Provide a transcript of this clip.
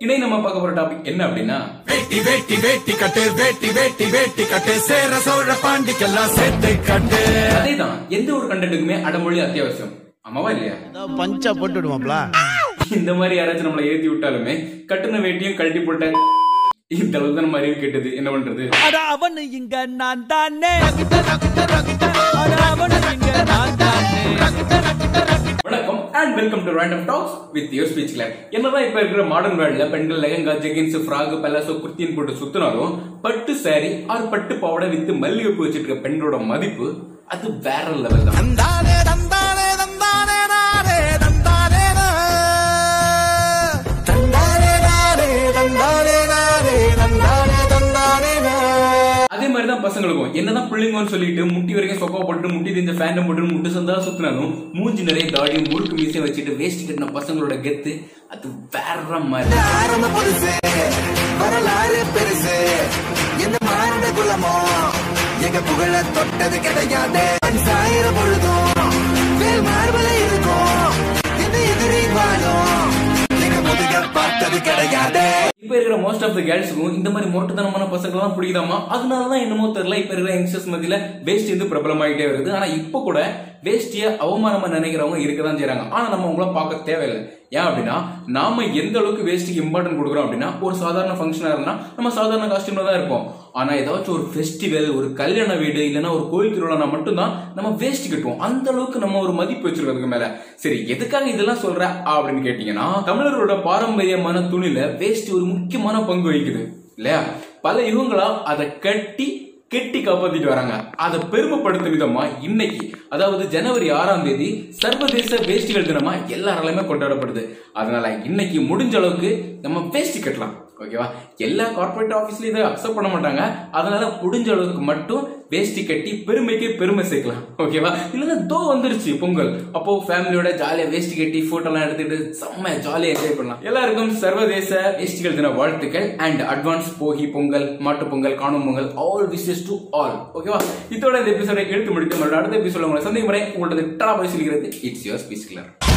இணை நம்ம பார்க்க போற டாபிக் என்ன அப்படின்னா வேட்டி வேட்டி வேட்டி கட்டு வேட்டி வேட்டி வேட்டி கட்டு. சேர சோழ பாண்டிக்கெல்லாம் சேர்த்து கட்டு. அதேதான் எந்த ஒரு கண்டென்ட்டுக்குமே அடமொழி அத்தியாவசியம். ஆமாவா இல்லையா? பஞ்சா போட்டு விடுவாப்ல இந்த மாதிரி யாராச்சும் நம்மளை ஏத்தி விட்டாலுமே கட்டுன வேட்டியும் கழட்டி போட்ட இந்த அளவுக்கு தான் நம்ம அறிவு கேட்டது. என்ன பண்றது? அட அவனு இங்க நான் தானே. அவனு இங்க நான் welcome to random talks with your speech clock என்னதான் இப்ப இருக்கிற மாடர்ன் வேர்ல்ட்ல பெண்கள் லெகங்கா ஜெகின்ஸ் ஃப்ராக் பெலாசோ குர்த்தின்னு போட்டு சுத்தினாலும் பட்டு சாரி ஆர் பட்டு பாவடை வித்து மல்லிகைப்பூ வச்சிட்டு இருக்க பெண்களோட மதிப்பு அது வேற லெவல் தான். மாதிரி தான் பசங்களுக்கும். என்னதான் பிள்ளைங்கன்னு சொல்லிட்டு முட்டி வரைக்கும் சொக்கா போட்டு முட்டி தெரிஞ்ச ஃபேண்டம் போட்டு முட்டு சந்தா சுத்தினாலும் மூஞ்சி நிறைய தாடியும் முறுக்கு மீசையும் வச்சுட்டு வேஸ்ட் கட்டின பசங்களோட கெத்து அது வேற மாதிரி. வரலாறு பெருசு. எந்த மாநில எங்க புகழ தொட்டது கிடையாது. ஆஃப் த கேர்ள்ஸுக்கும் இந்த மாதிரி முரட்டுத்தனமான பசங்க எல்லாம் அதனால தான் என்னமோ தெரியல இப்போ இருக்கிற யங்ஸ்டர்ஸ் மத்தியில் வேஸ்ட் வந்து பிரபலமாயிட்டே வருது. ஆனால் இப்போ கூட வேஷ்டிய அவமானமா நினைக்கிறவங்க இருக்கதான் செய்யறாங்க ஆனா நம்ம அவங்கள பார்க்க தேவையில்லை. ஏன் அப்படின்னா நாம எந்த அளவுக்கு வேஷ்டிக்கு இம்பார்ட்டன்ட் கொடுக்குறோம் அப்படின்னா ஒரு சாதாரண ஃபங்க்ஷனா இருந்தா நம்ம சாதாரண காஸ்டியூம்ல தான் இருப்போம். ஆனா ஏதாச்சும் ஒரு ஃபெஸ்டிவல் ஒரு கல்யாண வீடு இல்லைன்னா ஒரு கோயில் திருவிழா மட்டும்தான் நம்ம வேஷ்டி கட்டுவோம். அந்த அளவுக்கு நம்ம ஒரு மதிப்பு வச்சிருக்கிறதுக்கு மேல. சரி எதுக்காக இதெல்லாம் சொல்ற அப்படின்னு கேட்டீங்கன்னா தமிழர்களோட பாரம்பரியமான துணில வேஷ்டி ஒரு முக்கியமான பங்கு வகிக்குது. இல்லையா? பல யுகங்களா அதை கட்டி கெட்டி காப்பாத்திட்டு வராங்க. அதை பெருமைப்படுத்தும் விதமா இன்னைக்கு அதாவது ஜனவரி ஆறாம் தேதி சர்வதேச வேஷ்டிகள் தினமா எல்லாராலையுமே கொண்டாடப்படுது. அதனால இன்னைக்கு முடிஞ்ச அளவுக்கு நம்ம வேஷ்டி கட்டலாம். ஓகேவா? எல்லா கார்ப்பரேட் ஆஃபீஸ்லயும் இதை அக்செப்ட் பண்ண மாட்டாங்க. அதனால முடிஞ்ச அளவுக்கு மட்டும் வேஷ்டி கட்டி பெருமைக்கு பெருமை சேர்க்கலாம். ஓகேவா? இல்லைன்னா தோ வந்துருச்சு பொங்கல். அப்போ ஃபேமிலியோட ஜாலியா வேஷ்டி கட்டி ஃபோட்டோலாம் எடுத்துட்டு செம்ம ஜாலியா என்ஜாய் பண்ணலாம். எல்லாருக்கும் சர்வதேச வேஷ்டிகள் தின வாழ்த்துக்கள். அண்ட் அட்வான்ஸ் போகி பொங்கல் மாட்டு பொங்கல் காணும் Pongal all wishes to all ஓகேவா இதோட இந்த எபிசோட எடுத்து முடித்து மறுபடியும் அடுத்த எபிசோட உங்களை சந்திக்கும் முறை உங்களோட டா போய் சொல்கிறது இட்ஸ் யுவர் ஸ்பீச் கிளர்